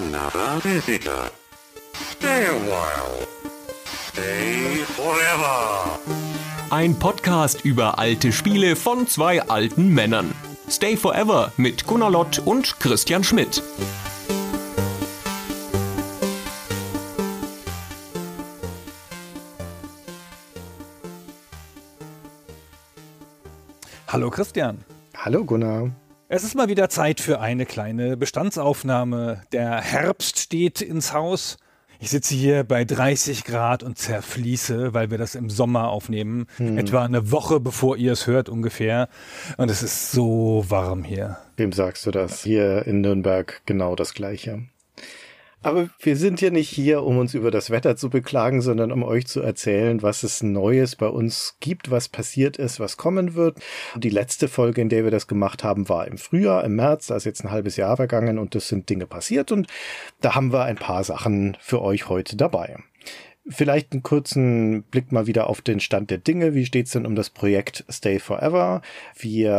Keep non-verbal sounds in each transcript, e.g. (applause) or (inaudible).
another visitor. Stay a while. Stay forever. Ein Podcast über alte Spiele von zwei alten Männern. Stay Forever mit Gunnar Lott und Christian Schmidt. Hallo Christian. Hallo Gunnar. Es ist mal wieder Zeit für eine kleine Bestandsaufnahme. Der Herbst steht ins Haus. Ich sitze hier bei 30 Grad und zerfließe, weil wir das im Sommer aufnehmen. Hm. Etwa eine Woche bevor ihr es hört ungefähr. Und es ist so warm hier. Wem sagst du das? Hier in Nürnberg genau das gleiche. Aber wir sind ja nicht hier, um uns über das Wetter zu beklagen, sondern um euch zu erzählen, was es Neues bei uns gibt, was passiert ist, was kommen wird. Die letzte Folge, in der wir das gemacht haben, war im Frühjahr, im März, da ist jetzt ein halbes Jahr vergangen und es sind Dinge passiert und da haben wir ein paar Sachen für euch heute dabei. Vielleicht einen kurzen Blick mal wieder auf den Stand der Dinge. Wie steht's denn um das Projekt Stay Forever? Wir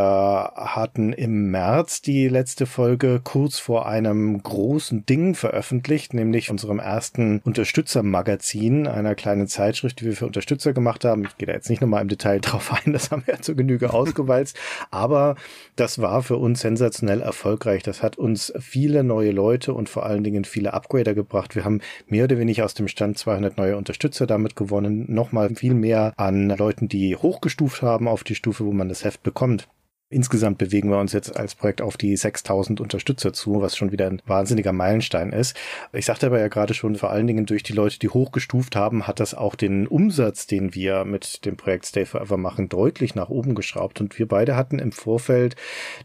hatten im März die letzte Folge kurz vor einem großen Ding veröffentlicht, nämlich unserem ersten Unterstützermagazin, einer kleinen Zeitschrift, die wir für Unterstützer gemacht haben. Ich gehe da jetzt nicht nochmal im Detail (laughs) drauf ein, das haben wir ja zur Genüge ausgewalzt. (laughs) Aber das war für uns sensationell erfolgreich. Das hat uns viele neue Leute und vor allen Dingen viele Upgrader gebracht. Wir haben mehr oder weniger aus dem Stand 200 neue Unterstützer damit gewonnen, nochmal viel mehr an Leuten, die hochgestuft haben auf die Stufe, wo man das Heft bekommt. Insgesamt bewegen wir uns jetzt als Projekt auf die 6000 Unterstützer zu, was schon wieder ein wahnsinniger Meilenstein ist. Ich sagte aber ja gerade schon, vor allen Dingen durch die Leute, die hochgestuft haben, hat das auch den Umsatz, den wir mit dem Projekt Stay Forever machen, deutlich nach oben geschraubt. Und wir beide hatten im Vorfeld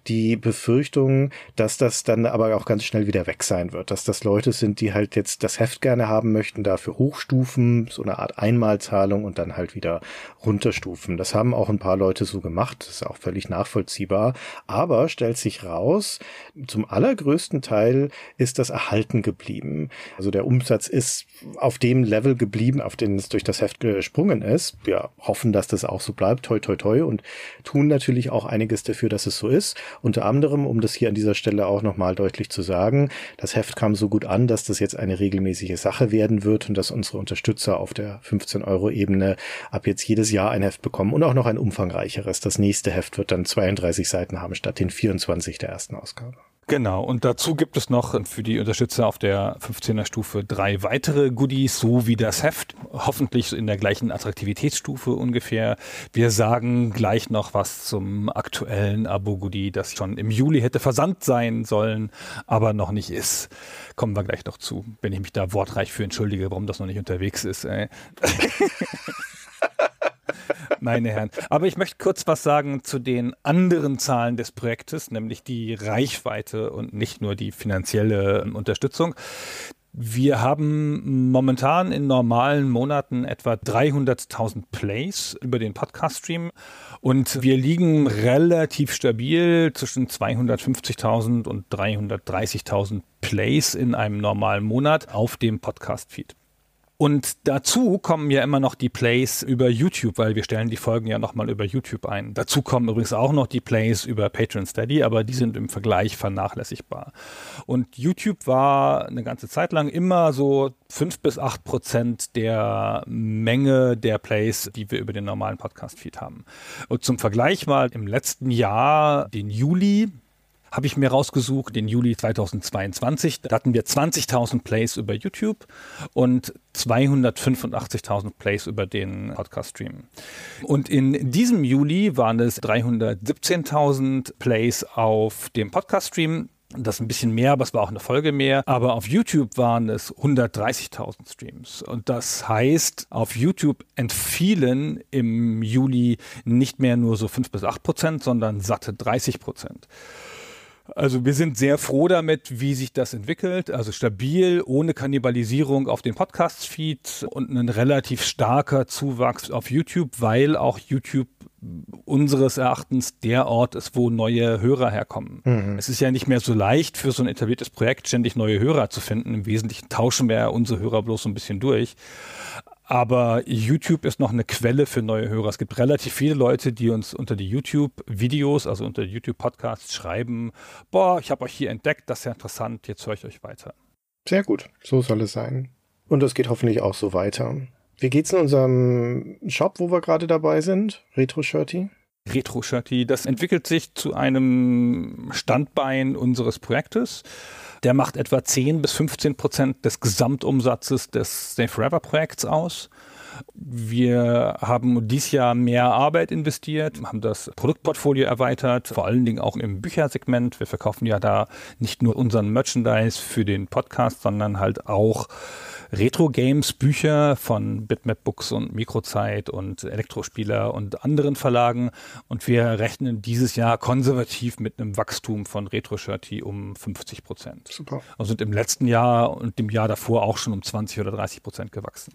die Befürchtung, dass das dann aber auch ganz schnell wieder weg sein wird, dass das Leute sind, die halt jetzt das Heft gerne haben möchten, dafür hochstufen, so eine Art Einmalzahlung und dann halt wieder runterstufen. Das haben auch ein paar Leute so gemacht. Das ist auch völlig nachvollziehbar nachvollziehbar. Aber stellt sich raus, zum allergrößten Teil ist das erhalten geblieben. Also der Umsatz ist auf dem Level geblieben, auf den es durch das Heft gesprungen ist. Wir hoffen, dass das auch so bleibt, toi toi toi, und tun natürlich auch einiges dafür, dass es so ist. Unter anderem, um das hier an dieser Stelle auch nochmal deutlich zu sagen, das Heft kam so gut an, dass das jetzt eine regelmäßige Sache werden wird und dass unsere Unterstützer auf der 15 Euro Ebene ab jetzt jedes Jahr ein Heft bekommen und auch noch ein umfangreicheres. Das nächste Heft wird dann 32 32 Seiten haben statt den 24 der ersten Ausgabe. Genau, und dazu gibt es noch für die Unterstützer auf der 15er Stufe drei weitere Goodies, so wie das Heft, hoffentlich in der gleichen Attraktivitätsstufe ungefähr. Wir sagen gleich noch was zum aktuellen Abo-Goodie, das schon im Juli hätte versandt sein sollen, aber noch nicht ist. Kommen wir gleich noch zu, wenn ich mich da wortreich für entschuldige, warum das noch nicht unterwegs ist. Ey. (laughs) meine Herren. Aber ich möchte kurz was sagen zu den anderen Zahlen des Projektes, nämlich die Reichweite und nicht nur die finanzielle ähm, Unterstützung. Wir haben momentan in normalen Monaten etwa 300.000 Plays über den Podcast-Stream und wir liegen relativ stabil zwischen 250.000 und 330.000 Plays in einem normalen Monat auf dem Podcast-Feed. Und dazu kommen ja immer noch die Plays über YouTube, weil wir stellen die Folgen ja nochmal über YouTube ein. Dazu kommen übrigens auch noch die Plays über Patreon Steady, aber die sind im Vergleich vernachlässigbar. Und YouTube war eine ganze Zeit lang immer so fünf bis acht Prozent der Menge der Plays, die wir über den normalen Podcast-Feed haben. Und zum Vergleich mal im letzten Jahr, den Juli, habe ich mir rausgesucht, den Juli 2022. Da hatten wir 20.000 Plays über YouTube und 285.000 Plays über den Podcast-Stream. Und in diesem Juli waren es 317.000 Plays auf dem Podcast-Stream. Das ist ein bisschen mehr, aber es war auch eine Folge mehr. Aber auf YouTube waren es 130.000 Streams. Und das heißt, auf YouTube entfielen im Juli nicht mehr nur so 5 bis 8 Prozent, sondern satte 30 Prozent. Also wir sind sehr froh damit, wie sich das entwickelt. Also stabil, ohne Kannibalisierung auf den Podcast-Feed und ein relativ starker Zuwachs auf YouTube, weil auch YouTube unseres Erachtens der Ort ist, wo neue Hörer herkommen. Mhm. Es ist ja nicht mehr so leicht für so ein etabliertes Projekt ständig neue Hörer zu finden. Im Wesentlichen tauschen wir ja unsere Hörer bloß so ein bisschen durch. Aber YouTube ist noch eine Quelle für neue Hörer. Es gibt relativ viele Leute, die uns unter die YouTube-Videos, also unter YouTube-Podcasts schreiben, boah, ich habe euch hier entdeckt, das ist ja interessant, jetzt höre ich euch weiter. Sehr gut. So soll es sein. Und das geht hoffentlich auch so weiter. Wie geht's in unserem Shop, wo wir gerade dabei sind? Retro Shirty? Retro Shirty, das entwickelt sich zu einem Standbein unseres Projektes. Der macht etwa 10 bis 15 Prozent des Gesamtumsatzes des Stay Forever Projekts aus. Wir haben dieses Jahr mehr Arbeit investiert, haben das Produktportfolio erweitert, vor allen Dingen auch im Büchersegment. Wir verkaufen ja da nicht nur unseren Merchandise für den Podcast, sondern halt auch Retro-Games, Bücher von Bitmap Books und Mikrozeit und Elektrospieler und anderen Verlagen. Und wir rechnen dieses Jahr konservativ mit einem Wachstum von Retro-Shirty um 50 Prozent. Super. Und sind im letzten Jahr und dem Jahr davor auch schon um 20 oder 30 Prozent gewachsen.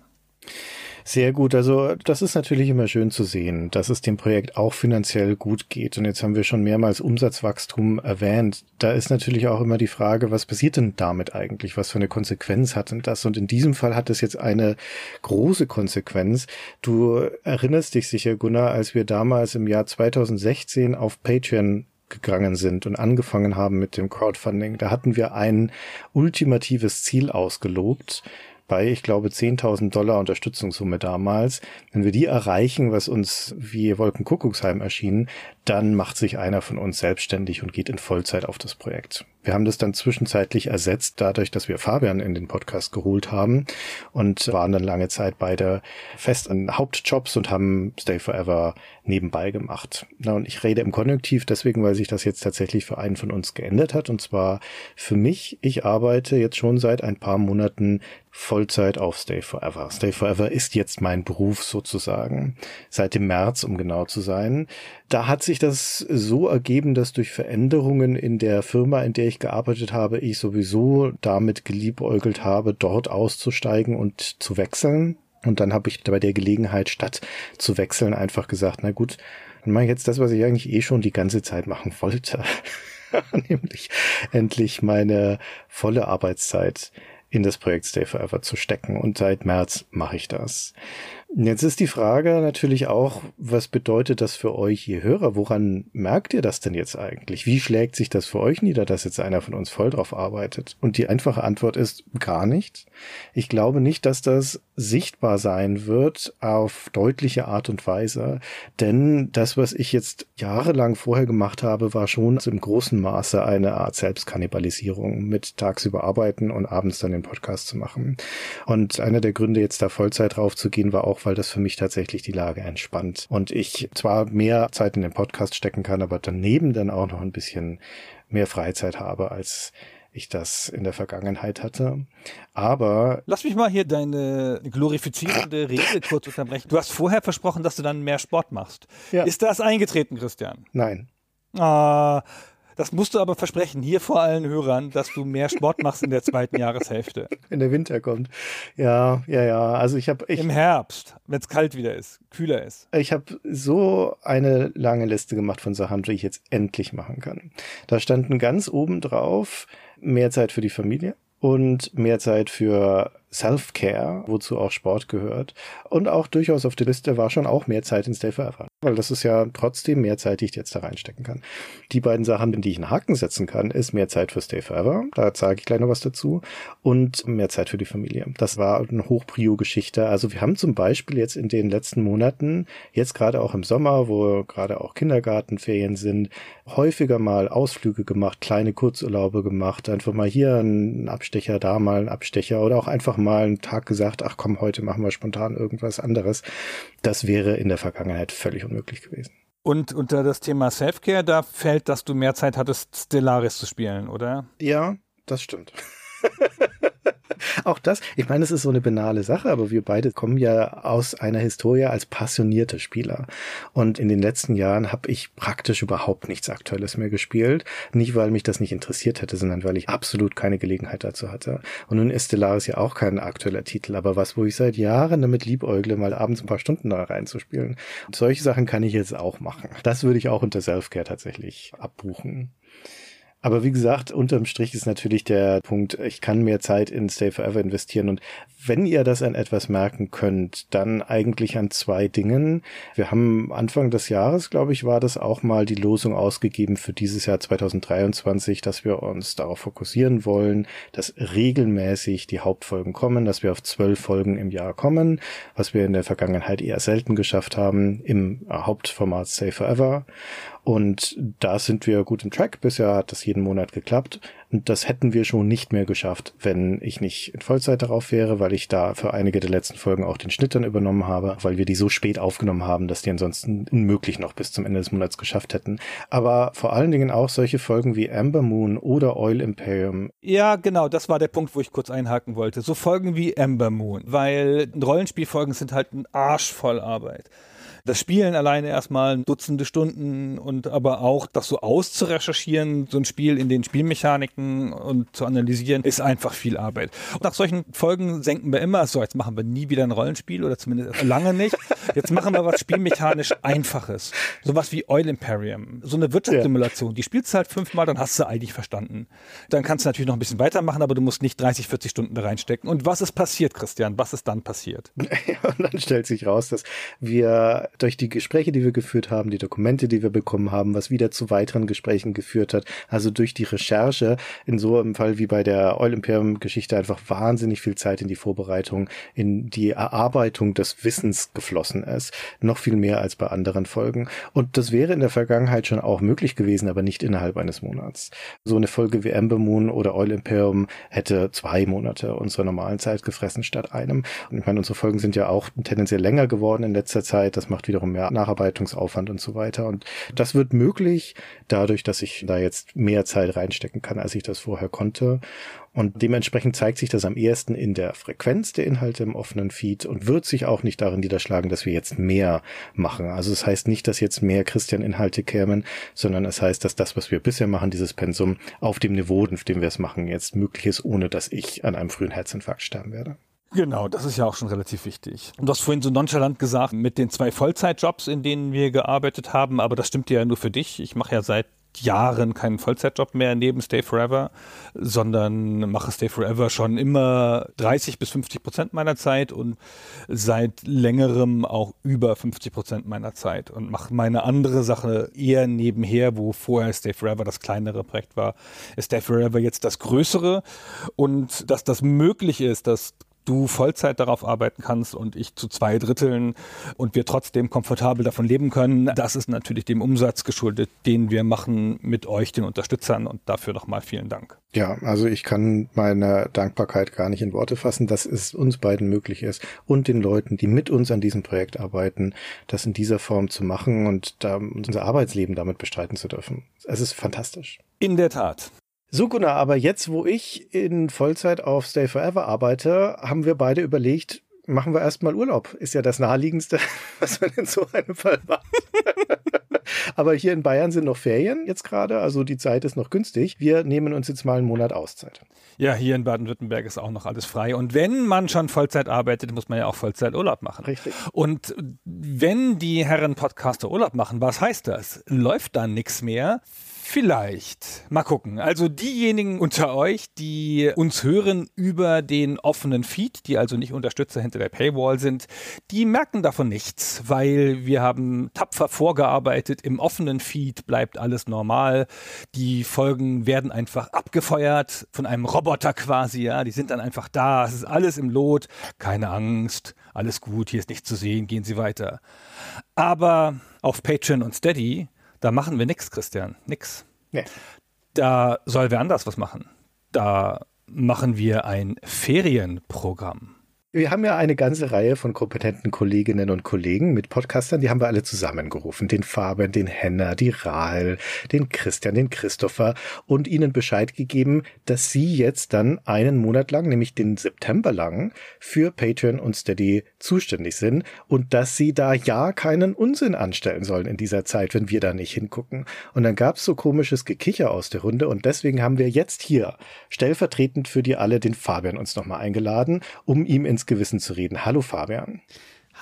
Sehr gut. Also das ist natürlich immer schön zu sehen, dass es dem Projekt auch finanziell gut geht. Und jetzt haben wir schon mehrmals Umsatzwachstum erwähnt. Da ist natürlich auch immer die Frage, was passiert denn damit eigentlich? Was für eine Konsequenz hat denn das? Und in diesem Fall hat es jetzt eine große Konsequenz. Du erinnerst dich sicher, Gunnar, als wir damals im Jahr 2016 auf Patreon gegangen sind und angefangen haben mit dem Crowdfunding, da hatten wir ein ultimatives Ziel ausgelobt, bei, ich glaube, 10.000 Dollar Unterstützungssumme damals. Wenn wir die erreichen, was uns wie Wolkenkuckucksheim erschien, dann macht sich einer von uns selbstständig und geht in Vollzeit auf das Projekt. Wir haben das dann zwischenzeitlich ersetzt, dadurch, dass wir Fabian in den Podcast geholt haben und waren dann lange Zeit beide fest an Hauptjobs und haben Stay Forever nebenbei gemacht. Na, und ich rede im Konjunktiv deswegen, weil sich das jetzt tatsächlich für einen von uns geändert hat. Und zwar für mich, ich arbeite jetzt schon seit ein paar Monaten Vollzeit auf Stay Forever. Stay Forever ist jetzt mein Beruf sozusagen. Seit dem März, um genau zu sein. Da hat sich das so ergeben, dass durch Veränderungen in der Firma, in der ich gearbeitet habe, ich sowieso damit geliebäugelt habe, dort auszusteigen und zu wechseln. Und dann habe ich bei der Gelegenheit, statt zu wechseln, einfach gesagt, na gut, dann mache ich jetzt das, was ich eigentlich eh schon die ganze Zeit machen wollte. (laughs) Nämlich endlich meine volle Arbeitszeit in das Projekt Stay Forever zu stecken. Und seit März mache ich das. Jetzt ist die Frage natürlich auch, was bedeutet das für euch, ihr Hörer? Woran merkt ihr das denn jetzt eigentlich? Wie schlägt sich das für euch nieder, dass jetzt einer von uns voll drauf arbeitet? Und die einfache Antwort ist gar nicht. Ich glaube nicht, dass das sichtbar sein wird auf deutliche Art und Weise, denn das, was ich jetzt jahrelang vorher gemacht habe, war schon im großen Maße eine Art Selbstkannibalisierung mit tagsüber arbeiten und abends dann den Podcast zu machen. Und einer der Gründe, jetzt da Vollzeit drauf zu gehen, war auch, weil das für mich tatsächlich die Lage entspannt und ich zwar mehr Zeit in den Podcast stecken kann, aber daneben dann auch noch ein bisschen mehr Freizeit habe, als ich das in der Vergangenheit hatte. Aber. Lass mich mal hier deine glorifizierende Rede kurz unterbrechen. Du hast vorher versprochen, dass du dann mehr Sport machst. Ja. Ist das eingetreten, Christian? Nein. Ah, das musst du aber versprechen, hier vor allen Hörern, dass du mehr Sport machst in der zweiten Jahreshälfte. Wenn der Winter kommt. Ja, ja, ja. Also ich habe. Im Herbst, wenn es kalt wieder ist, kühler ist. Ich habe so eine lange Liste gemacht von Sachen, die ich jetzt endlich machen kann. Da standen ganz oben drauf mehr Zeit für die Familie und mehr Zeit für Self-Care, wozu auch Sport gehört. Und auch durchaus auf der Liste war schon auch mehr Zeit in Stay Forever. Weil das ist ja trotzdem mehr Zeit, die ich jetzt da reinstecken kann. Die beiden Sachen, in die ich einen Haken setzen kann, ist mehr Zeit für Stay Forever. Da sage ich gleich noch was dazu. Und mehr Zeit für die Familie. Das war eine Hochprio-Geschichte. Also wir haben zum Beispiel jetzt in den letzten Monaten, jetzt gerade auch im Sommer, wo gerade auch Kindergartenferien sind, häufiger mal Ausflüge gemacht, kleine Kurzurlaube gemacht, einfach mal hier einen Abstecher, da mal einen Abstecher oder auch einfach mal einen Tag gesagt, ach komm, heute machen wir spontan irgendwas anderes. Das wäre in der Vergangenheit völlig unmöglich gewesen. Und unter das Thema Selfcare, da fällt, dass du mehr Zeit hattest, Stellaris zu spielen, oder? Ja, das stimmt. (laughs) (laughs) Auch das, ich meine, es ist so eine banale Sache, aber wir beide kommen ja aus einer Historie als passionierte Spieler. Und in den letzten Jahren habe ich praktisch überhaupt nichts Aktuelles mehr gespielt. Nicht, weil mich das nicht interessiert hätte, sondern weil ich absolut keine Gelegenheit dazu hatte. Und nun ist Stellaris ja auch kein aktueller Titel, aber was, wo ich seit Jahren damit liebäugle, mal abends ein paar Stunden da reinzuspielen. Und solche Sachen kann ich jetzt auch machen. Das würde ich auch unter Selfcare tatsächlich abbuchen. Aber wie gesagt, unterm Strich ist natürlich der Punkt, ich kann mehr Zeit in Stay Forever investieren und wenn ihr das an etwas merken könnt, dann eigentlich an zwei Dingen. Wir haben Anfang des Jahres, glaube ich, war das auch mal die Losung ausgegeben für dieses Jahr 2023, dass wir uns darauf fokussieren wollen, dass regelmäßig die Hauptfolgen kommen, dass wir auf zwölf Folgen im Jahr kommen, was wir in der Vergangenheit eher selten geschafft haben im Hauptformat Stay Forever. Und da sind wir gut im Track. Bisher hat das jeden Monat geklappt. Und das hätten wir schon nicht mehr geschafft, wenn ich nicht in Vollzeit darauf wäre, weil ich da für einige der letzten Folgen auch den Schnitt dann übernommen habe, weil wir die so spät aufgenommen haben, dass die ansonsten unmöglich noch bis zum Ende des Monats geschafft hätten. Aber vor allen Dingen auch solche Folgen wie Amber Moon oder Oil Imperium. Ja, genau, das war der Punkt, wo ich kurz einhaken wollte. So Folgen wie Amber Moon, weil Rollenspielfolgen sind halt ein Arsch voll Arbeit. Das Spielen alleine erstmal Dutzende Stunden und aber auch das so auszurecherchieren, so ein Spiel in den Spielmechaniken und zu analysieren, ist einfach viel Arbeit. Und nach solchen Folgen senken wir immer, so jetzt machen wir nie wieder ein Rollenspiel oder zumindest lange nicht. Jetzt machen wir was spielmechanisch Einfaches. Sowas wie Oil Imperium. So eine Wirtschaftssimulation. Die spielst du halt fünfmal, dann hast du eigentlich verstanden. Dann kannst du natürlich noch ein bisschen weitermachen, aber du musst nicht 30, 40 Stunden da reinstecken. Und was ist passiert, Christian? Was ist dann passiert? (laughs) Und dann stellt sich raus, dass wir durch die Gespräche, die wir geführt haben, die Dokumente, die wir bekommen haben, was wieder zu weiteren Gesprächen geführt hat, also durch die Recherche in so einem Fall wie bei der Oil Imperium Geschichte einfach wahnsinnig viel Zeit in die Vorbereitung, in die Erarbeitung des Wissens geflossen ist. Noch viel mehr als bei anderen Folgen. Und das wäre in der Vergangenheit schon auch möglich gewesen, aber nicht innerhalb eines Monats. So eine Folge wie Amber Moon oder Oil Imperium hätte zwei Monate unserer normalen Zeit gefressen statt einem. Und ich meine, unsere Folgen sind ja auch tendenziell länger geworden in letzter Zeit. Das macht wiederum mehr Nacharbeitungsaufwand und so weiter. Und das wird möglich dadurch, dass ich da jetzt mehr Zeit reinstecken kann, als ich das vorher konnte. Und dementsprechend zeigt sich das am ehesten in der Frequenz der Inhalte im offenen Feed und wird sich auch nicht darin niederschlagen, dass wir jetzt mehr machen. Also es das heißt nicht, dass jetzt mehr Christian-Inhalte kämen, sondern es heißt, dass das, was wir bisher machen, dieses Pensum auf dem Niveau, auf dem wir es machen, jetzt möglich ist, ohne dass ich an einem frühen Herzinfarkt sterben werde. Genau, das ist ja auch schon relativ wichtig. Du hast vorhin so nonchalant gesagt, mit den zwei Vollzeitjobs, in denen wir gearbeitet haben, aber das stimmt ja nur für dich. Ich mache ja seit Jahren keinen Vollzeitjob mehr neben Stay Forever, sondern mache Stay Forever schon immer 30 bis 50 Prozent meiner Zeit und seit längerem auch über 50 Prozent meiner Zeit und mache meine andere Sache eher nebenher, wo vorher Stay Forever das kleinere Projekt war, ist Stay Forever jetzt das größere und dass das möglich ist, dass du Vollzeit darauf arbeiten kannst und ich zu zwei Dritteln und wir trotzdem komfortabel davon leben können, das ist natürlich dem Umsatz geschuldet, den wir machen mit euch, den Unterstützern und dafür nochmal vielen Dank. Ja, also ich kann meine Dankbarkeit gar nicht in Worte fassen, dass es uns beiden möglich ist und den Leuten, die mit uns an diesem Projekt arbeiten, das in dieser Form zu machen und da unser Arbeitsleben damit bestreiten zu dürfen. Es ist fantastisch. In der Tat. So, Gunnar, aber jetzt, wo ich in Vollzeit auf Stay Forever arbeite, haben wir beide überlegt, machen wir erstmal Urlaub. Ist ja das naheliegendste, (laughs) was man in so einem Fall macht. (laughs) aber hier in Bayern sind noch Ferien jetzt gerade, also die Zeit ist noch günstig. Wir nehmen uns jetzt mal einen Monat Auszeit. Ja, hier in Baden-Württemberg ist auch noch alles frei. Und wenn man schon Vollzeit arbeitet, muss man ja auch Vollzeit Urlaub machen. Richtig. Und wenn die Herren Podcaster Urlaub machen, was heißt das? Läuft dann nichts mehr? Vielleicht. Mal gucken. Also diejenigen unter euch, die uns hören über den offenen Feed, die also nicht Unterstützer hinter der Paywall sind, die merken davon nichts, weil wir haben tapfer vorgearbeitet. Im offenen Feed bleibt alles normal. Die Folgen werden einfach abgefeuert von einem Roboter quasi. Ja, die sind dann einfach da. Es ist alles im Lot. Keine Angst. Alles gut. Hier ist nichts zu sehen. Gehen Sie weiter. Aber auf Patreon und Steady da machen wir nichts, Christian. Nix. Nee. Da soll wer anders was machen. Da machen wir ein Ferienprogramm. Wir haben ja eine ganze Reihe von kompetenten Kolleginnen und Kollegen mit Podcastern, die haben wir alle zusammengerufen. Den Fabian, den Henner, die Rahel, den Christian, den Christopher und ihnen Bescheid gegeben, dass sie jetzt dann einen Monat lang, nämlich den September lang, für Patreon und Steady zuständig sind und dass sie da ja keinen Unsinn anstellen sollen in dieser Zeit, wenn wir da nicht hingucken. Und dann gab's so komisches Gekicher aus der Runde und deswegen haben wir jetzt hier stellvertretend für die alle den Fabian uns nochmal eingeladen, um ihm ins ins Gewissen zu reden. Hallo Fabian.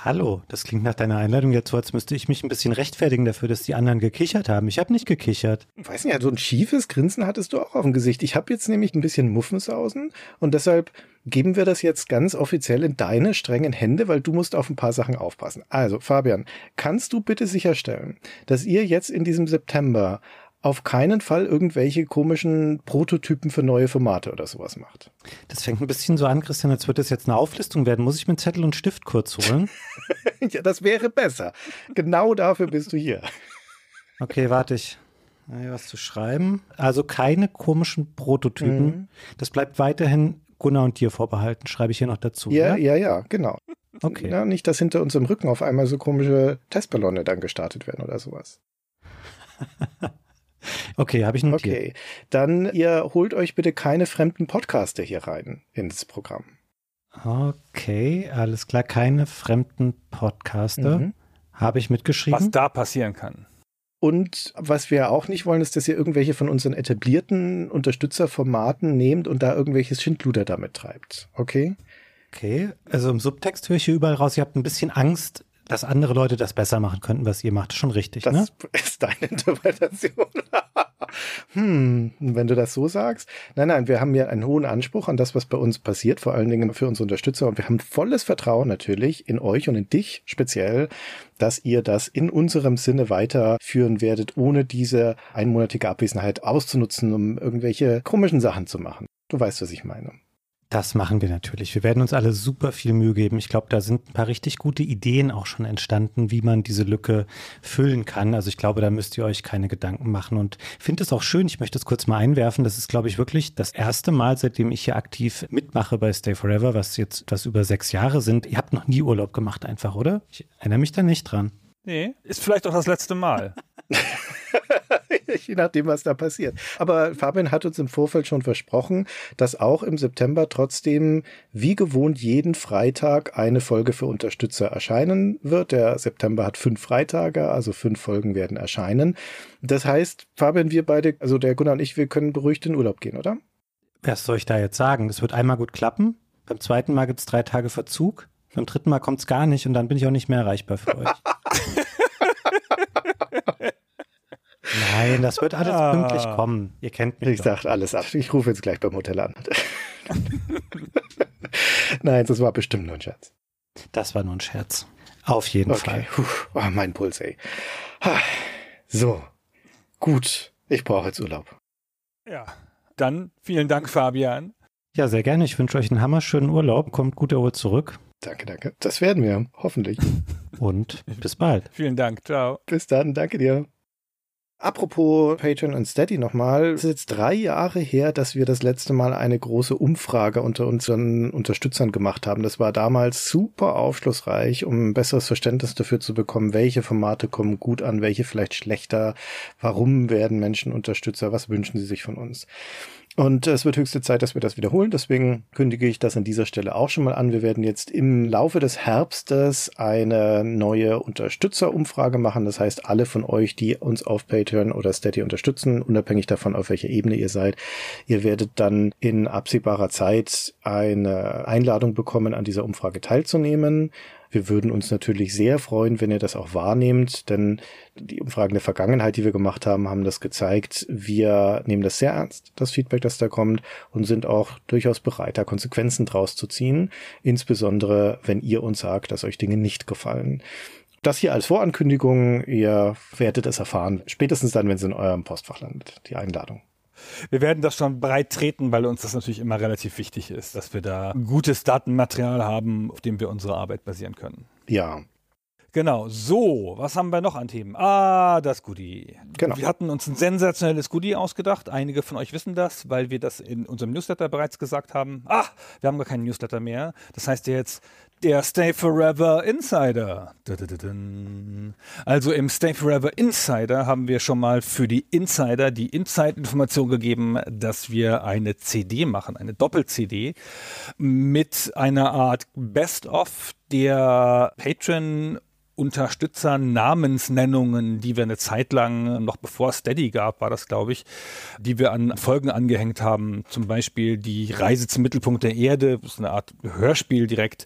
Hallo, das klingt nach deiner Einladung jetzt so, als müsste ich mich ein bisschen rechtfertigen dafür, dass die anderen gekichert haben. Ich habe nicht gekichert. Ich weiß nicht, so ein schiefes Grinsen hattest du auch auf dem Gesicht. Ich habe jetzt nämlich ein bisschen Muffensausen und deshalb geben wir das jetzt ganz offiziell in deine strengen Hände, weil du musst auf ein paar Sachen aufpassen. Also, Fabian, kannst du bitte sicherstellen, dass ihr jetzt in diesem September auf keinen Fall irgendwelche komischen Prototypen für neue Formate oder sowas macht. Das fängt ein bisschen so an, Christian, als würde das jetzt eine Auflistung werden. Muss ich mir Zettel und Stift kurz holen? (laughs) ja, das wäre besser. Genau dafür bist du hier. Okay, warte ich. Was zu schreiben. Also keine komischen Prototypen. Mhm. Das bleibt weiterhin Gunnar und dir vorbehalten, schreibe ich hier noch dazu. Ja, ja, ja, ja genau. Okay. Ja, nicht, dass hinter unserem Rücken auf einmal so komische Testballone dann gestartet werden oder sowas. (laughs) Okay, habe ich notiert. Okay, dann ihr holt euch bitte keine fremden Podcaster hier rein ins Programm. Okay, alles klar, keine fremden Podcaster. Mhm. Habe ich mitgeschrieben. Was da passieren kann. Und was wir auch nicht wollen, ist, dass ihr irgendwelche von unseren etablierten Unterstützerformaten nehmt und da irgendwelches Schindluder damit treibt. Okay? Okay, also im Subtext höre ich hier überall raus, ihr habt ein bisschen Angst, dass andere Leute das besser machen könnten, was ihr macht. Schon richtig, das ne? ist deine Interpretation. (laughs) hm, wenn du das so sagst. Nein, nein, wir haben ja einen hohen Anspruch an das, was bei uns passiert, vor allen Dingen für unsere Unterstützer. Und wir haben volles Vertrauen natürlich in euch und in dich speziell, dass ihr das in unserem Sinne weiterführen werdet, ohne diese einmonatige Abwesenheit auszunutzen, um irgendwelche komischen Sachen zu machen. Du weißt, was ich meine. Das machen wir natürlich. Wir werden uns alle super viel Mühe geben. Ich glaube, da sind ein paar richtig gute Ideen auch schon entstanden, wie man diese Lücke füllen kann. Also ich glaube, da müsst ihr euch keine Gedanken machen. Und finde es auch schön, ich möchte es kurz mal einwerfen. Das ist, glaube ich, wirklich das erste Mal, seitdem ich hier aktiv mitmache bei Stay Forever, was jetzt etwas über sechs Jahre sind. Ihr habt noch nie Urlaub gemacht einfach, oder? Ich erinnere mich da nicht dran. Nee, ist vielleicht auch das letzte Mal. (laughs) (laughs) Je nachdem, was da passiert. Aber Fabian hat uns im Vorfeld schon versprochen, dass auch im September trotzdem wie gewohnt jeden Freitag eine Folge für Unterstützer erscheinen wird. Der September hat fünf Freitage, also fünf Folgen werden erscheinen. Das heißt, Fabian, wir beide, also der Gunnar und ich, wir können beruhigt in Urlaub gehen, oder? Was soll ich da jetzt sagen? Das wird einmal gut klappen. Beim zweiten Mal gibt es drei Tage Verzug. Beim dritten Mal kommt es gar nicht und dann bin ich auch nicht mehr erreichbar für euch. (laughs) Nein, das wird alles ah. pünktlich kommen. Ihr kennt mich. Ich sag alles ab. Ich rufe jetzt gleich beim Hotel an. (laughs) Nein, das war bestimmt nur ein Scherz. Das war nur ein Scherz. Auf jeden okay. Fall. Puh. Oh, mein Puls, ey. So, gut. Ich brauche jetzt Urlaub. Ja, dann vielen Dank, Fabian. Ja, sehr gerne. Ich wünsche euch einen hammerschönen Urlaub. Kommt gut erholt zurück. Danke, danke. Das werden wir, hoffentlich. Und bis bald. Vielen Dank. Ciao. Bis dann. Danke dir. Apropos Patreon und Steady nochmal, es ist jetzt drei Jahre her, dass wir das letzte Mal eine große Umfrage unter unseren Unterstützern gemacht haben. Das war damals super aufschlussreich, um ein besseres Verständnis dafür zu bekommen, welche Formate kommen gut an, welche vielleicht schlechter, warum werden Menschen Unterstützer, was wünschen sie sich von uns. Und es wird höchste Zeit, dass wir das wiederholen. Deswegen kündige ich das an dieser Stelle auch schon mal an. Wir werden jetzt im Laufe des Herbstes eine neue Unterstützerumfrage machen. Das heißt, alle von euch, die uns auf Patreon oder Steady unterstützen, unabhängig davon, auf welcher Ebene ihr seid, ihr werdet dann in absehbarer Zeit eine Einladung bekommen, an dieser Umfrage teilzunehmen. Wir würden uns natürlich sehr freuen, wenn ihr das auch wahrnehmt, denn die Umfragen der Vergangenheit, die wir gemacht haben, haben das gezeigt. Wir nehmen das sehr ernst, das Feedback, das da kommt, und sind auch durchaus bereit, da Konsequenzen draus zu ziehen, insbesondere wenn ihr uns sagt, dass euch Dinge nicht gefallen. Das hier als Vorankündigung, ihr werdet es erfahren, spätestens dann, wenn es in eurem Postfach landet, die Einladung. Wir werden das schon breit treten, weil uns das natürlich immer relativ wichtig ist, dass wir da gutes Datenmaterial haben, auf dem wir unsere Arbeit basieren können. Ja, Genau, so, was haben wir noch an Themen? Ah, das Goodie. Genau. Wir hatten uns ein sensationelles Goodie ausgedacht. Einige von euch wissen das, weil wir das in unserem Newsletter bereits gesagt haben. Ah, wir haben gar keinen Newsletter mehr. Das heißt jetzt der Stay Forever Insider. Also im Stay Forever Insider haben wir schon mal für die Insider die Inside-Information gegeben, dass wir eine CD machen, eine Doppel-CD mit einer Art Best-of der Patron Unterstützern Namensnennungen, die wir eine Zeit lang, noch bevor Steady gab, war das, glaube ich, die wir an Folgen angehängt haben. Zum Beispiel die Reise zum Mittelpunkt der Erde, das ist eine Art Hörspiel direkt,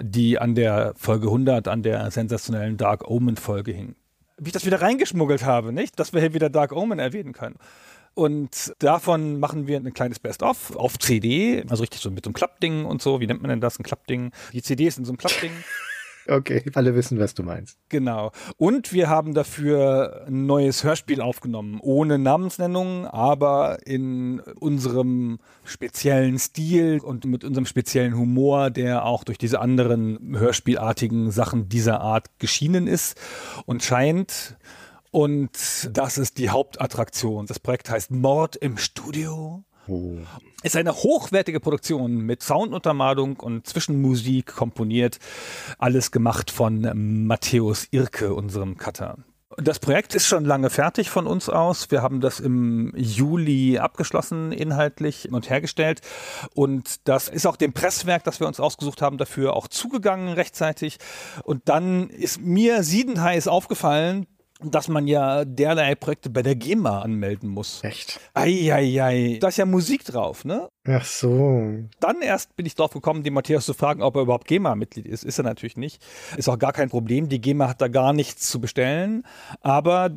die an der Folge 100, an der sensationellen Dark Omen Folge hing. Wie ich das wieder reingeschmuggelt habe, nicht? Dass wir hier wieder Dark Omen erwähnen können. Und davon machen wir ein kleines Best-of auf CD, also richtig so mit so einem Klappding und so. Wie nennt man denn das? Ein Klappding? Die CD ist in so einem Klappding. (laughs) Okay, alle wissen, was du meinst. Genau. Und wir haben dafür ein neues Hörspiel aufgenommen, ohne Namensnennung, aber in unserem speziellen Stil und mit unserem speziellen Humor, der auch durch diese anderen hörspielartigen Sachen dieser Art geschienen ist und scheint. Und das ist die Hauptattraktion. Das Projekt heißt Mord im Studio. Oh. Ist eine hochwertige Produktion mit Sounduntermalung und Zwischenmusik komponiert. Alles gemacht von Matthäus Irke, unserem Cutter. Das Projekt ist schon lange fertig von uns aus. Wir haben das im Juli abgeschlossen, inhaltlich und hergestellt. Und das ist auch dem Presswerk, das wir uns ausgesucht haben, dafür auch zugegangen rechtzeitig. Und dann ist mir siedenheiß aufgefallen, dass man ja derlei Projekte bei der GEMA anmelden muss. Echt? Eieiei. Da ist ja Musik drauf, ne? Ach so. Dann erst bin ich drauf gekommen, den Matthias zu fragen, ob er überhaupt GEMA-Mitglied ist. Ist er natürlich nicht. Ist auch gar kein Problem. Die GEMA hat da gar nichts zu bestellen. Aber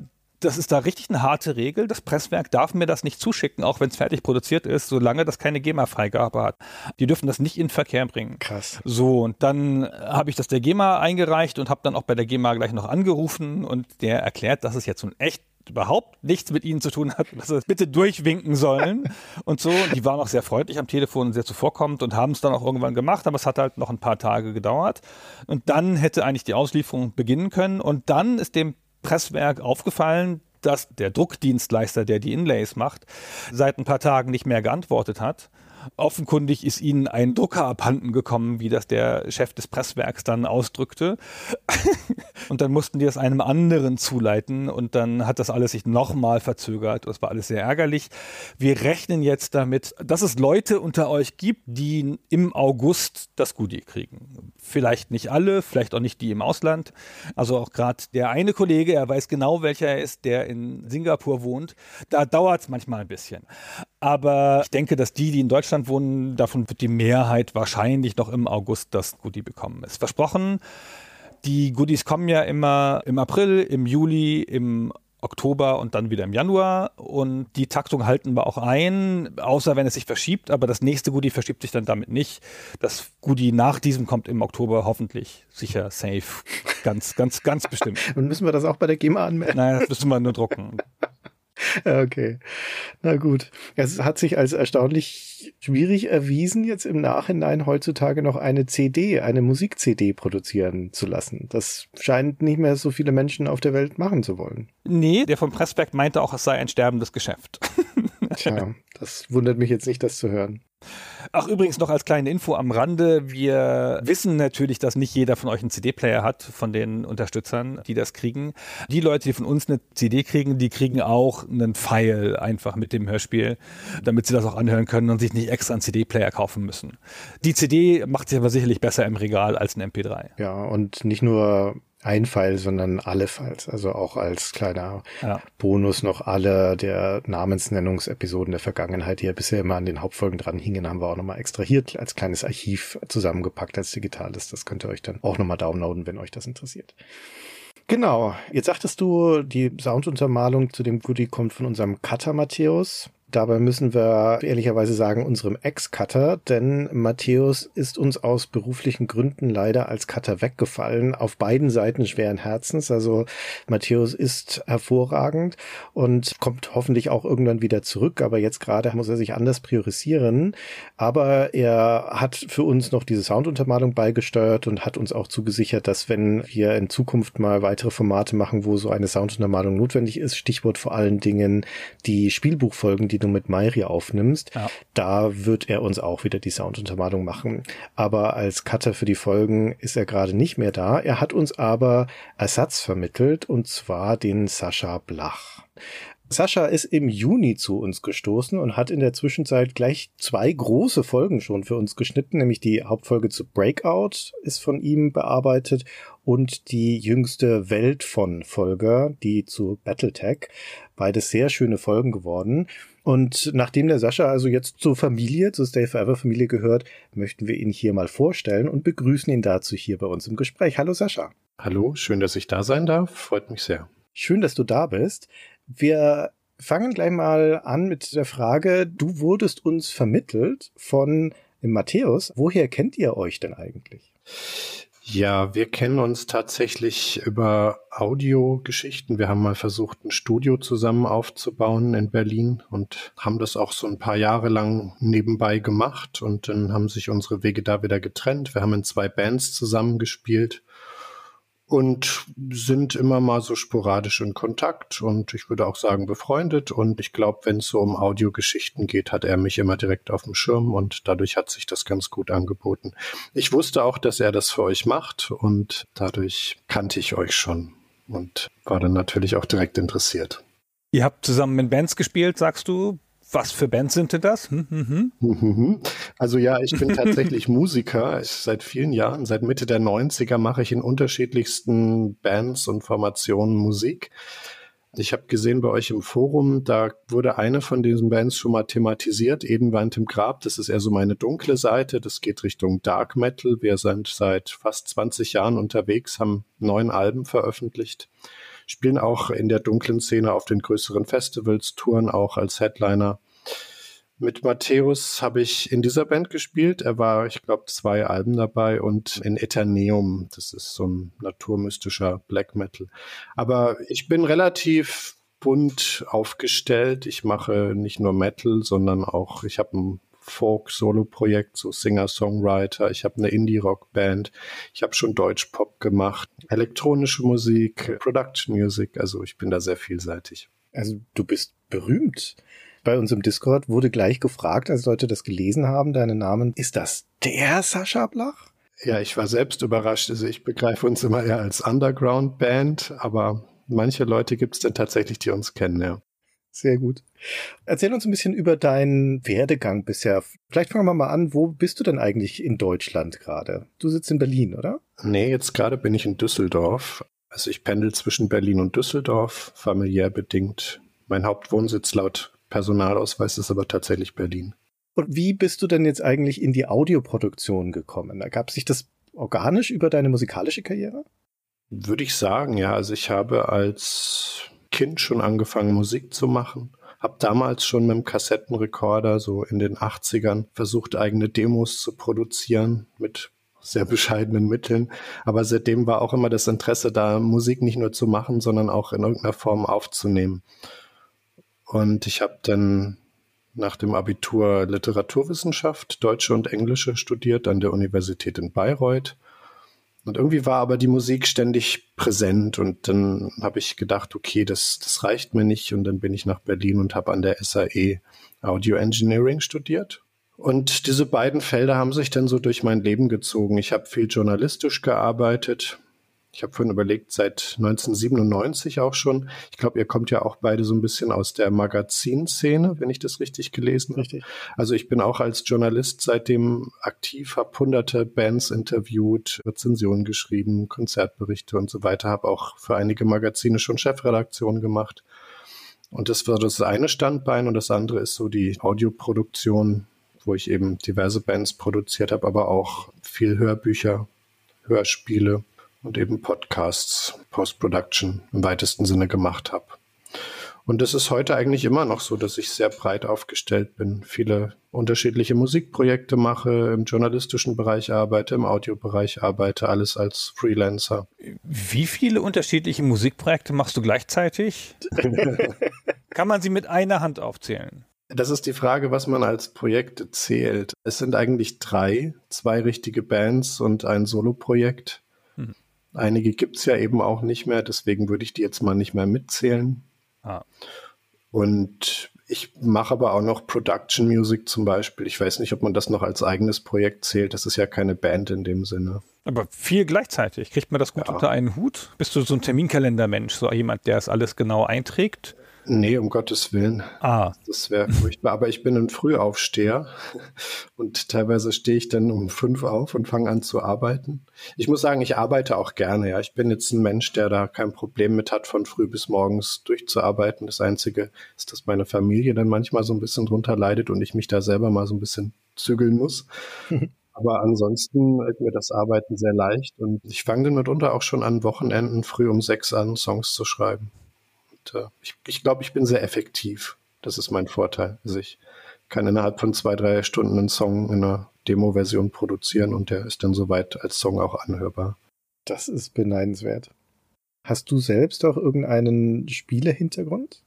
das ist da richtig eine harte Regel. Das Presswerk darf mir das nicht zuschicken, auch wenn es fertig produziert ist, solange das keine GEMA-Freigabe hat. Die dürfen das nicht in Verkehr bringen. Krass. So, und dann habe ich das der GEMA eingereicht und habe dann auch bei der GEMA gleich noch angerufen und der erklärt, dass es jetzt nun echt überhaupt nichts mit ihnen zu tun hat, dass sie bitte durchwinken sollen (laughs) und so. Und die waren auch sehr freundlich am Telefon und sehr zuvorkommend und haben es dann auch irgendwann gemacht, aber es hat halt noch ein paar Tage gedauert. Und dann hätte eigentlich die Auslieferung beginnen können und dann ist dem Presswerk aufgefallen, dass der Druckdienstleister, der die Inlays macht, seit ein paar Tagen nicht mehr geantwortet hat Offenkundig ist ihnen ein Drucker abhanden gekommen, wie das der Chef des Presswerks dann ausdrückte. (laughs) und dann mussten die das einem anderen zuleiten und dann hat das alles sich nochmal verzögert. Das war alles sehr ärgerlich. Wir rechnen jetzt damit, dass es Leute unter euch gibt, die im August das Goodie kriegen. Vielleicht nicht alle, vielleicht auch nicht die im Ausland. Also auch gerade der eine Kollege, er weiß genau, welcher er ist, der in Singapur wohnt. Da dauert es manchmal ein bisschen. Aber ich denke, dass die, die in Deutschland wohnen, davon wird die Mehrheit wahrscheinlich noch im August das Goodie bekommen. Ist versprochen. Die Goodies kommen ja immer im April, im Juli, im Oktober und dann wieder im Januar. Und die Taktung halten wir auch ein, außer wenn es sich verschiebt. Aber das nächste Goodie verschiebt sich dann damit nicht. Das Goodie nach diesem kommt im Oktober hoffentlich sicher safe. Ganz, ganz, ganz bestimmt. (laughs) Und müssen wir das auch bei der GEMA anmelden? Nein, das müssen wir nur drucken. (laughs) (laughs) Okay, na gut. Es hat sich als erstaunlich schwierig erwiesen, jetzt im Nachhinein heutzutage noch eine CD, eine Musik-CD produzieren zu lassen. Das scheint nicht mehr so viele Menschen auf der Welt machen zu wollen. Nee, der vom Presswerk meinte auch, es sei ein sterbendes Geschäft. (laughs) Tja, das wundert mich jetzt nicht, das zu hören. Ach, übrigens noch als kleine Info am Rande. Wir wissen natürlich, dass nicht jeder von euch einen CD-Player hat, von den Unterstützern, die das kriegen. Die Leute, die von uns eine CD kriegen, die kriegen auch einen File einfach mit dem Hörspiel, damit sie das auch anhören können und sich nicht extra einen CD-Player kaufen müssen. Die CD macht sich aber sicherlich besser im Regal als ein MP3. Ja, und nicht nur ein Pfeil, sondern alle Files. Also auch als kleiner ja. Bonus noch alle der Namensnennungsepisoden der Vergangenheit, die ja bisher immer an den Hauptfolgen dran hingen, haben wir auch nochmal extrahiert, als kleines Archiv zusammengepackt als digitales. Das könnt ihr euch dann auch nochmal downloaden, wenn euch das interessiert. Genau. Jetzt sagtest du, die Sounduntermalung zu dem Goodie kommt von unserem Cutter Matthäus. Dabei müssen wir ehrlicherweise sagen, unserem Ex-Cutter, denn Matthäus ist uns aus beruflichen Gründen leider als Cutter weggefallen, auf beiden Seiten schweren Herzens. Also Matthäus ist hervorragend und kommt hoffentlich auch irgendwann wieder zurück, aber jetzt gerade muss er sich anders priorisieren. Aber er hat für uns noch diese Sounduntermalung beigesteuert und hat uns auch zugesichert, dass wenn wir in Zukunft mal weitere Formate machen, wo so eine Sounduntermalung notwendig ist, Stichwort vor allen Dingen die Spielbuchfolgen, die du mit Mairi aufnimmst, ja. da wird er uns auch wieder die Sounduntermalung machen. Aber als Cutter für die Folgen ist er gerade nicht mehr da. Er hat uns aber Ersatz vermittelt und zwar den Sascha Blach. Sascha ist im Juni zu uns gestoßen und hat in der Zwischenzeit gleich zwei große Folgen schon für uns geschnitten, nämlich die Hauptfolge zu Breakout ist von ihm bearbeitet und die jüngste Welt von Folger, die zu Battletech. Beides sehr schöne Folgen geworden. Und nachdem der Sascha also jetzt zur Familie, zur Stay Forever Familie gehört, möchten wir ihn hier mal vorstellen und begrüßen ihn dazu hier bei uns im Gespräch. Hallo Sascha. Hallo, schön, dass ich da sein darf. Freut mich sehr. Schön, dass du da bist. Wir fangen gleich mal an mit der Frage, du wurdest uns vermittelt von Matthäus. Woher kennt ihr euch denn eigentlich? Ja, wir kennen uns tatsächlich über Audiogeschichten. Wir haben mal versucht, ein Studio zusammen aufzubauen in Berlin und haben das auch so ein paar Jahre lang nebenbei gemacht und dann haben sich unsere Wege da wieder getrennt. Wir haben in zwei Bands zusammengespielt und sind immer mal so sporadisch in Kontakt und ich würde auch sagen befreundet. Und ich glaube, wenn es so um Audiogeschichten geht, hat er mich immer direkt auf dem Schirm und dadurch hat sich das ganz gut angeboten. Ich wusste auch, dass er das für euch macht und dadurch kannte ich euch schon und war dann natürlich auch direkt interessiert. Ihr habt zusammen in Bands gespielt, sagst du. Was für Bands sind denn das? Hm, hm, hm. (laughs) Also ja, ich bin tatsächlich (laughs) Musiker. Ich, seit vielen Jahren, seit Mitte der 90er mache ich in unterschiedlichsten Bands und Formationen Musik. Ich habe gesehen bei euch im Forum, da wurde eine von diesen Bands schon mal thematisiert, Edenwand im Grab. Das ist eher so meine dunkle Seite. Das geht Richtung Dark Metal. Wir sind seit fast 20 Jahren unterwegs, haben neun Alben veröffentlicht spielen auch in der dunklen Szene auf den größeren Festivals, touren auch als Headliner. Mit Matthäus habe ich in dieser Band gespielt. Er war, ich glaube, zwei Alben dabei und in Eterneum. Das ist so ein naturmystischer Black Metal. Aber ich bin relativ bunt aufgestellt. Ich mache nicht nur Metal, sondern auch, ich habe ein Folk-Solo-Projekt, so Singer-Songwriter. Ich habe eine Indie-Rock-Band. Ich habe schon Deutsch-Pop gemacht, elektronische Musik, Production Music. Also ich bin da sehr vielseitig. Also du bist berühmt. Bei uns im Discord wurde gleich gefragt, als Leute das gelesen haben, deinen Namen. Ist das der Sascha Blach? Ja, ich war selbst überrascht. Also ich begreife uns immer eher als Underground-Band, aber manche Leute gibt es denn tatsächlich, die uns kennen, ja. Sehr gut. Erzähl uns ein bisschen über deinen Werdegang bisher. Vielleicht fangen wir mal an, wo bist du denn eigentlich in Deutschland gerade? Du sitzt in Berlin, oder? Nee, jetzt gerade bin ich in Düsseldorf. Also ich pendel zwischen Berlin und Düsseldorf, familiär bedingt. Mein Hauptwohnsitz laut Personalausweis ist aber tatsächlich Berlin. Und wie bist du denn jetzt eigentlich in die Audioproduktion gekommen? Ergab sich das organisch über deine musikalische Karriere? Würde ich sagen, ja. Also ich habe als Kind schon angefangen, Musik zu machen. Hab damals schon mit dem Kassettenrekorder, so in den 80ern, versucht, eigene Demos zu produzieren mit sehr bescheidenen Mitteln. Aber seitdem war auch immer das Interesse da, Musik nicht nur zu machen, sondern auch in irgendeiner Form aufzunehmen. Und ich habe dann nach dem Abitur Literaturwissenschaft, Deutsche und Englische studiert an der Universität in Bayreuth und irgendwie war aber die Musik ständig präsent und dann habe ich gedacht, okay, das, das reicht mir nicht und dann bin ich nach Berlin und habe an der SAE Audio Engineering studiert. Und diese beiden Felder haben sich dann so durch mein Leben gezogen. Ich habe viel journalistisch gearbeitet, ich habe vorhin überlegt, seit 1997 auch schon. Ich glaube, ihr kommt ja auch beide so ein bisschen aus der Magazinszene, wenn ich das richtig gelesen habe. Also ich bin auch als Journalist seitdem aktiv, habe hunderte Bands interviewt, Rezensionen geschrieben, Konzertberichte und so weiter, habe auch für einige Magazine schon Chefredaktion gemacht. Und das war das eine Standbein und das andere ist so die Audioproduktion, wo ich eben diverse Bands produziert habe, aber auch viel Hörbücher, Hörspiele und eben Podcasts, Post-Production im weitesten Sinne gemacht habe. Und es ist heute eigentlich immer noch so, dass ich sehr breit aufgestellt bin, viele unterschiedliche Musikprojekte mache, im journalistischen Bereich arbeite, im Audiobereich arbeite, alles als Freelancer. Wie viele unterschiedliche Musikprojekte machst du gleichzeitig? (laughs) Kann man sie mit einer Hand aufzählen? Das ist die Frage, was man als Projekte zählt. Es sind eigentlich drei, zwei richtige Bands und ein Soloprojekt. Einige gibt es ja eben auch nicht mehr, deswegen würde ich die jetzt mal nicht mehr mitzählen. Ah. Und ich mache aber auch noch Production Music zum Beispiel. Ich weiß nicht, ob man das noch als eigenes Projekt zählt. Das ist ja keine Band in dem Sinne. Aber viel gleichzeitig. Kriegt man das gut ja. unter einen Hut? Bist du so ein Terminkalendermensch, so jemand, der es alles genau einträgt? Nee, um Gottes Willen. Ah. Das wäre furchtbar. Aber ich bin ein Frühaufsteher (laughs) und teilweise stehe ich dann um fünf auf und fange an zu arbeiten. Ich muss sagen, ich arbeite auch gerne. Ja, ich bin jetzt ein Mensch, der da kein Problem mit hat, von früh bis morgens durchzuarbeiten. Das Einzige ist, dass meine Familie dann manchmal so ein bisschen drunter leidet und ich mich da selber mal so ein bisschen zügeln muss. (laughs) Aber ansonsten ist mir das Arbeiten sehr leicht und ich fange dann mitunter auch schon an Wochenenden früh um sechs an, Songs zu schreiben Und äh, ich, ich glaube, ich bin sehr effektiv. Das ist mein Vorteil. Also ich kann innerhalb von zwei, drei Stunden einen Song in einer Demo-Version produzieren und der ist dann soweit als Song auch anhörbar. Das ist beneidenswert. Hast du selbst auch irgendeinen Spielehintergrund?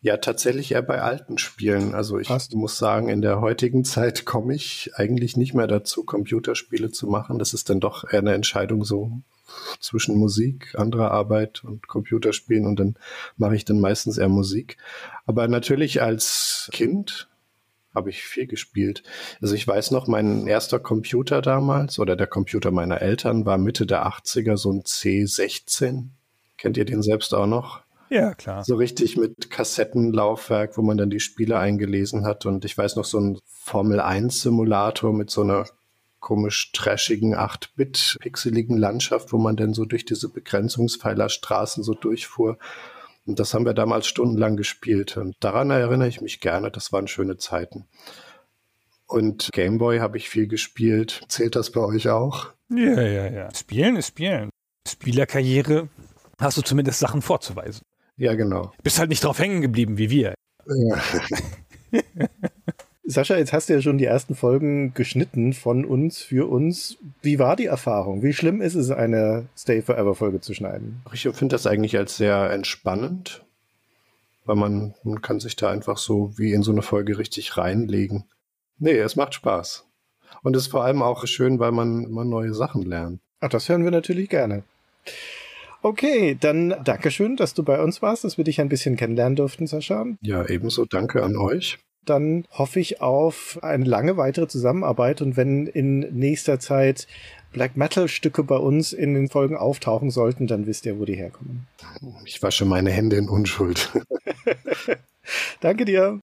Ja, tatsächlich eher bei alten Spielen. Also ich Hast. muss sagen, in der heutigen Zeit komme ich eigentlich nicht mehr dazu, Computerspiele zu machen. Das ist dann doch eher eine Entscheidung so zwischen Musik, anderer Arbeit und Computerspielen und dann mache ich dann meistens eher Musik. Aber natürlich als Kind habe ich viel gespielt. Also ich weiß noch, mein erster Computer damals oder der Computer meiner Eltern war Mitte der 80er so ein C16. Kennt ihr den selbst auch noch? Ja, klar. So richtig mit Kassettenlaufwerk, wo man dann die Spiele eingelesen hat. Und ich weiß noch, so ein Formel-1-Simulator mit so einer komisch trashigen 8-Bit pixeligen Landschaft, wo man dann so durch diese Begrenzungspfeilerstraßen so durchfuhr. Und das haben wir damals stundenlang gespielt. Und daran erinnere ich mich gerne. Das waren schöne Zeiten. Und Gameboy habe ich viel gespielt. Zählt das bei euch auch? Ja, ja, ja. Spielen ist Spielen. Spielerkarriere hast du zumindest Sachen vorzuweisen. Ja, genau. Bist halt nicht drauf hängen geblieben wie wir. Ja. (laughs) Sascha, jetzt hast du ja schon die ersten Folgen geschnitten von uns für uns. Wie war die Erfahrung? Wie schlimm ist es, eine Stay Forever Folge zu schneiden? Ich empfinde das eigentlich als sehr entspannend, weil man, man kann sich da einfach so wie in so eine Folge richtig reinlegen. Nee, es macht Spaß. Und es ist vor allem auch schön, weil man immer neue Sachen lernt. Ach, das hören wir natürlich gerne. Okay, dann Dankeschön, dass du bei uns warst, dass wir dich ein bisschen kennenlernen durften, Sascha. Ja, ebenso. Danke an euch dann hoffe ich auf eine lange weitere Zusammenarbeit und wenn in nächster Zeit Black Metal Stücke bei uns in den Folgen auftauchen sollten, dann wisst ihr, wo die herkommen. Ich wasche meine Hände in Unschuld. (laughs) Danke dir.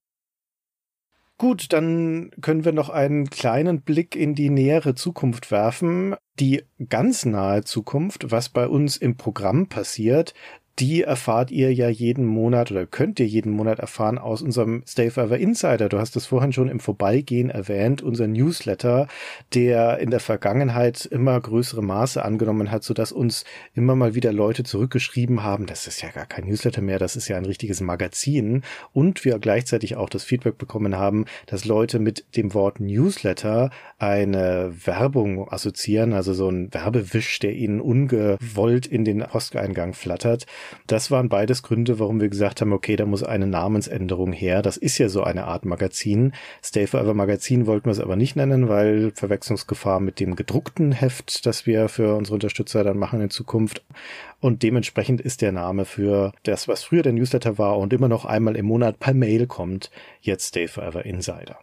Gut, dann können wir noch einen kleinen Blick in die nähere Zukunft werfen. Die ganz nahe Zukunft, was bei uns im Programm passiert, die erfahrt ihr ja jeden Monat oder könnt ihr jeden Monat erfahren aus unserem Stay Forever Insider. Du hast es vorhin schon im Vorbeigehen erwähnt, unser Newsletter, der in der Vergangenheit immer größere Maße angenommen hat, sodass uns immer mal wieder Leute zurückgeschrieben haben, das ist ja gar kein Newsletter mehr, das ist ja ein richtiges Magazin und wir gleichzeitig auch das Feedback bekommen haben, dass Leute mit dem Wort Newsletter eine Werbung assoziieren, also so ein Werbewisch, der ihnen ungewollt in den Posteingang flattert. Das waren beides Gründe, warum wir gesagt haben, okay, da muss eine Namensänderung her. Das ist ja so eine Art Magazin. Stay Forever Magazin wollten wir es aber nicht nennen, weil Verwechslungsgefahr mit dem gedruckten Heft, das wir für unsere Unterstützer dann machen in Zukunft. Und dementsprechend ist der Name für das, was früher der Newsletter war und immer noch einmal im Monat per Mail kommt, jetzt Stay Forever Insider.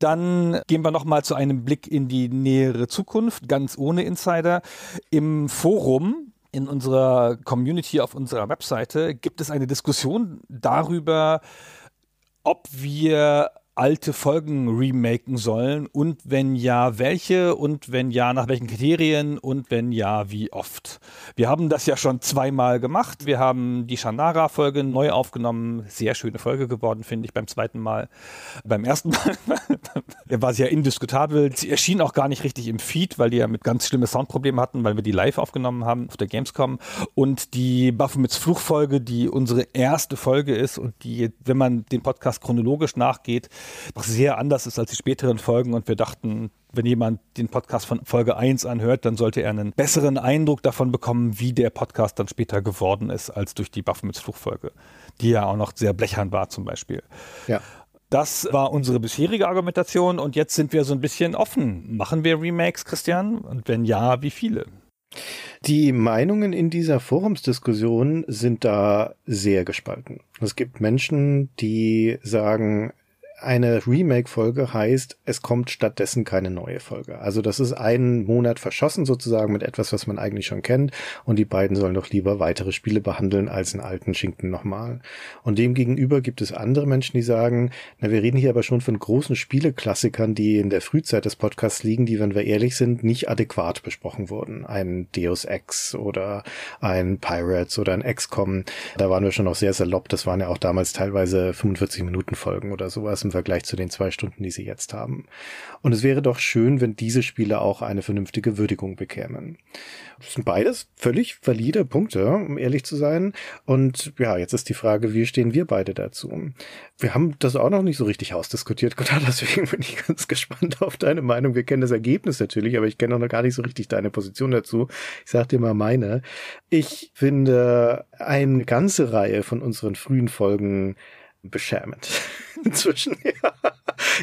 Dann gehen wir nochmal zu einem Blick in die nähere Zukunft, ganz ohne Insider. Im Forum in unserer Community auf unserer Webseite gibt es eine Diskussion darüber, ob wir alte Folgen remaken sollen und wenn ja, welche und wenn ja, nach welchen Kriterien und wenn ja, wie oft. Wir haben das ja schon zweimal gemacht. Wir haben die Shannara-Folge neu aufgenommen. Sehr schöne Folge geworden, finde ich, beim zweiten Mal. Beim ersten Mal (laughs) war sie ja indiskutabel. Sie erschien auch gar nicht richtig im Feed, weil die ja mit ganz schlimme Soundprobleme hatten, weil wir die live aufgenommen haben auf der Gamescom. Und die Baphomets Fluchfolge, die unsere erste Folge ist und die, wenn man den Podcast chronologisch nachgeht, doch sehr anders ist als die späteren Folgen und wir dachten, wenn jemand den Podcast von Folge 1 anhört, dann sollte er einen besseren Eindruck davon bekommen, wie der Podcast dann später geworden ist, als durch die Baphomets Fluchfolge, die ja auch noch sehr blechern war zum Beispiel. Ja. Das war unsere bisherige Argumentation und jetzt sind wir so ein bisschen offen. Machen wir Remakes, Christian? Und wenn ja, wie viele? Die Meinungen in dieser Forumsdiskussion sind da sehr gespalten. Es gibt Menschen, die sagen, eine Remake-Folge heißt, es kommt stattdessen keine neue Folge. Also das ist einen Monat verschossen sozusagen mit etwas, was man eigentlich schon kennt und die beiden sollen doch lieber weitere Spiele behandeln als einen alten Schinken nochmal. Und demgegenüber gibt es andere Menschen, die sagen, na, wir reden hier aber schon von großen Spieleklassikern, die in der Frühzeit des Podcasts liegen, die, wenn wir ehrlich sind, nicht adäquat besprochen wurden. Ein Deus Ex oder ein Pirates oder ein XCOM, da waren wir schon auch sehr salopp. Das waren ja auch damals teilweise 45 Minuten Folgen oder sowas im Vergleich zu den zwei Stunden, die sie jetzt haben. Und es wäre doch schön, wenn diese Spiele auch eine vernünftige Würdigung bekämen. Das sind beides völlig valide Punkte, um ehrlich zu sein. Und ja, jetzt ist die Frage, wie stehen wir beide dazu? Wir haben das auch noch nicht so richtig ausdiskutiert, (laughs) Gott, deswegen bin ich ganz gespannt auf deine Meinung. Wir kennen das Ergebnis natürlich, aber ich kenne noch gar nicht so richtig deine Position dazu. Ich sag dir mal meine. Ich finde eine ganze Reihe von unseren frühen Folgen beschämend. (laughs) (laughs) Inzwischen, ja.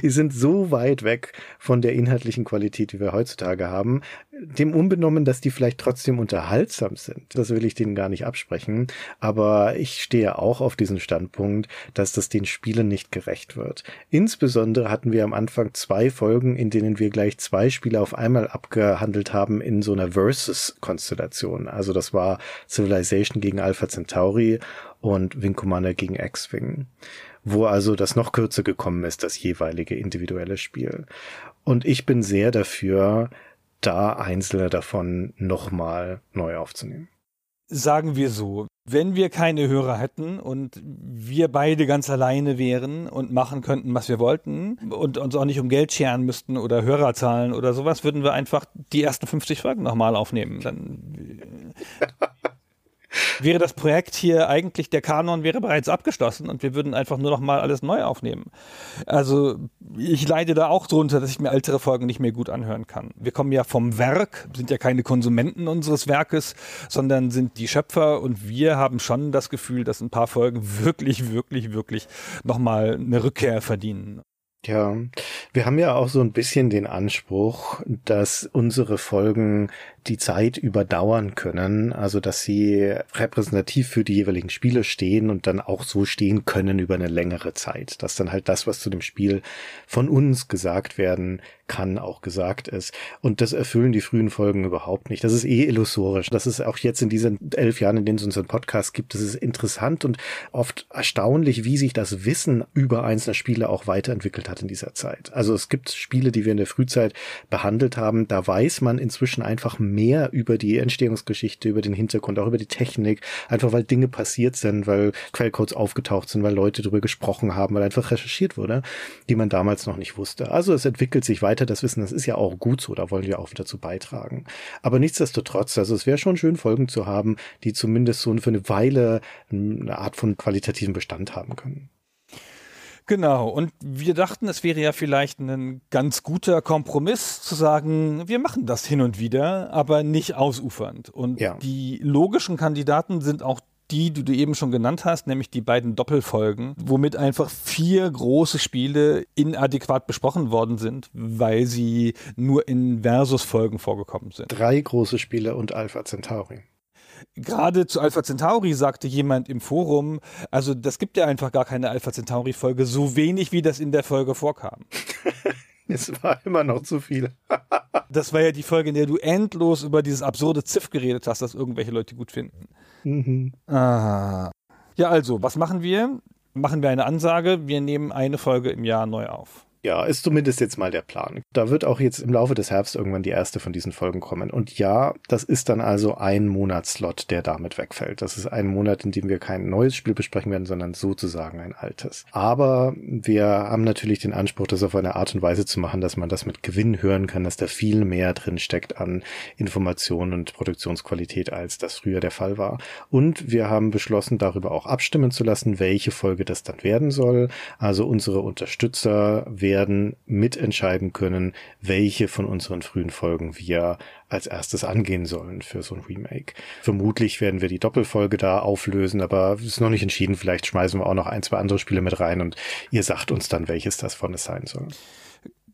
Die sind so weit weg von der inhaltlichen Qualität, die wir heutzutage haben. Dem unbenommen, dass die vielleicht trotzdem unterhaltsam sind. Das will ich denen gar nicht absprechen. Aber ich stehe auch auf diesen Standpunkt, dass das den Spielen nicht gerecht wird. Insbesondere hatten wir am Anfang zwei Folgen, in denen wir gleich zwei Spiele auf einmal abgehandelt haben in so einer Versus-Konstellation. Also das war Civilization gegen Alpha Centauri und Wing Commander gegen X-Wing, wo also das noch kürzer gekommen ist, das jeweilige individuelle Spiel. Und ich bin sehr dafür, da einzelne davon nochmal neu aufzunehmen. Sagen wir so, wenn wir keine Hörer hätten und wir beide ganz alleine wären und machen könnten, was wir wollten und uns auch nicht um Geld scheren müssten oder Hörer zahlen oder sowas, würden wir einfach die ersten 50 Folgen nochmal aufnehmen. Dann wäre das Projekt hier eigentlich, der Kanon wäre bereits abgeschlossen und wir würden einfach nur noch mal alles neu aufnehmen. Also ich leide da auch drunter, dass ich mir ältere Folgen nicht mehr gut anhören kann. Wir kommen ja vom Werk, sind ja keine Konsumenten unseres Werkes, sondern sind die Schöpfer und wir haben schon das Gefühl, dass ein paar Folgen wirklich, wirklich, wirklich noch mal eine Rückkehr verdienen. Ja, wir haben ja auch so ein bisschen den Anspruch, dass unsere Folgen die Zeit überdauern können, also dass sie repräsentativ für die jeweiligen Spiele stehen und dann auch so stehen können über eine längere Zeit, dass dann halt das, was zu dem Spiel von uns gesagt werden kann, auch gesagt ist. Und das erfüllen die frühen Folgen überhaupt nicht. Das ist eh illusorisch. Das ist auch jetzt in diesen elf Jahren, in denen es unseren Podcast gibt, das ist interessant und oft erstaunlich, wie sich das Wissen über einzelne Spiele auch weiterentwickelt hat in dieser Zeit. Also es gibt Spiele, die wir in der Frühzeit behandelt haben, da weiß man inzwischen einfach über die Entstehungsgeschichte, über den Hintergrund, auch über die Technik, einfach weil Dinge passiert sind, weil Quellcodes aufgetaucht sind, weil Leute darüber gesprochen haben, weil einfach recherchiert wurde, die man damals noch nicht wusste. Also es entwickelt sich weiter das Wissen, das ist ja auch gut so, da wollen wir auch wieder zu beitragen. Aber nichtsdestotrotz, also es wäre schon schön, Folgen zu haben, die zumindest so für eine Weile eine Art von qualitativen Bestand haben können. Genau, und wir dachten, es wäre ja vielleicht ein ganz guter Kompromiss zu sagen, wir machen das hin und wieder, aber nicht ausufernd. Und ja. die logischen Kandidaten sind auch die, die du eben schon genannt hast, nämlich die beiden Doppelfolgen, womit einfach vier große Spiele inadäquat besprochen worden sind, weil sie nur in Versus-Folgen vorgekommen sind. Drei große Spiele und Alpha Centauri. Gerade zu Alpha Centauri sagte jemand im Forum, also das gibt ja einfach gar keine Alpha Centauri-Folge, so wenig wie das in der Folge vorkam. (laughs) es war immer noch zu viel. (laughs) das war ja die Folge, in der du endlos über dieses absurde Ziff geredet hast, das irgendwelche Leute gut finden. Mhm. Ah. Ja, also, was machen wir? Machen wir eine Ansage, wir nehmen eine Folge im Jahr neu auf. Ja, ist zumindest jetzt mal der Plan. Da wird auch jetzt im Laufe des Herbst irgendwann die erste von diesen Folgen kommen. Und ja, das ist dann also ein Monatslot, der damit wegfällt. Das ist ein Monat, in dem wir kein neues Spiel besprechen werden, sondern sozusagen ein altes. Aber wir haben natürlich den Anspruch, das auf eine Art und Weise zu machen, dass man das mit Gewinn hören kann, dass da viel mehr drin steckt an Informationen und Produktionsqualität, als das früher der Fall war. Und wir haben beschlossen, darüber auch abstimmen zu lassen, welche Folge das dann werden soll. Also unsere Unterstützer werden werden mitentscheiden können, welche von unseren frühen Folgen wir als erstes angehen sollen für so ein Remake. Vermutlich werden wir die Doppelfolge da auflösen, aber es ist noch nicht entschieden. Vielleicht schmeißen wir auch noch ein, zwei andere Spiele mit rein und ihr sagt uns dann, welches das von es sein soll.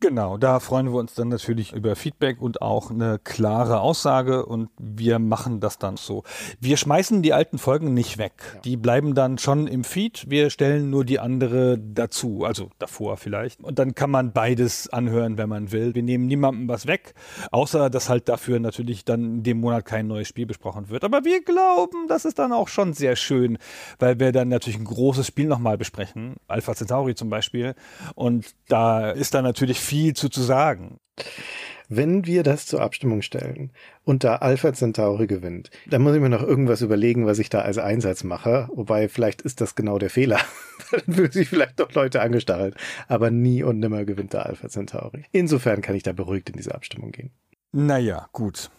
Genau, da freuen wir uns dann natürlich über Feedback und auch eine klare Aussage und wir machen das dann so. Wir schmeißen die alten Folgen nicht weg. Ja. Die bleiben dann schon im Feed. Wir stellen nur die andere dazu, also davor vielleicht. Und dann kann man beides anhören, wenn man will. Wir nehmen niemandem was weg, außer dass halt dafür natürlich dann in dem Monat kein neues Spiel besprochen wird. Aber wir glauben, das ist dann auch schon sehr schön, weil wir dann natürlich ein großes Spiel nochmal besprechen. Alpha Centauri zum Beispiel. Und da ist dann natürlich viel viel zu, zu sagen. wenn wir das zur Abstimmung stellen und da Alpha Centauri gewinnt, dann muss ich mir noch irgendwas überlegen, was ich da als Einsatz mache. Wobei vielleicht ist das genau der Fehler. (laughs) dann fühlen sich vielleicht doch Leute angestachelt. Aber nie und nimmer gewinnt der Alpha Centauri. Insofern kann ich da beruhigt in diese Abstimmung gehen. Naja, gut.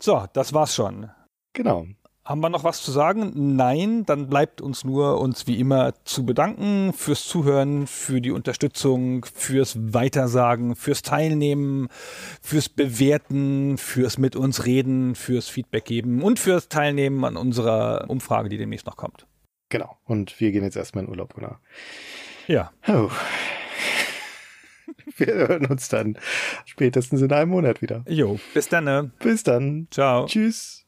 So, das war's schon. Genau. Haben wir noch was zu sagen? Nein, dann bleibt uns nur, uns wie immer zu bedanken fürs Zuhören, für die Unterstützung, fürs Weitersagen, fürs Teilnehmen, fürs Bewerten, fürs mit uns reden, fürs Feedback geben und fürs Teilnehmen an unserer Umfrage, die demnächst noch kommt. Genau. Und wir gehen jetzt erstmal in Urlaub, oder? Ja. Oh. (laughs) Wir hören uns dann spätestens in einem Monat wieder. Jo, bis dann. Ne? Bis dann. Ciao. Tschüss.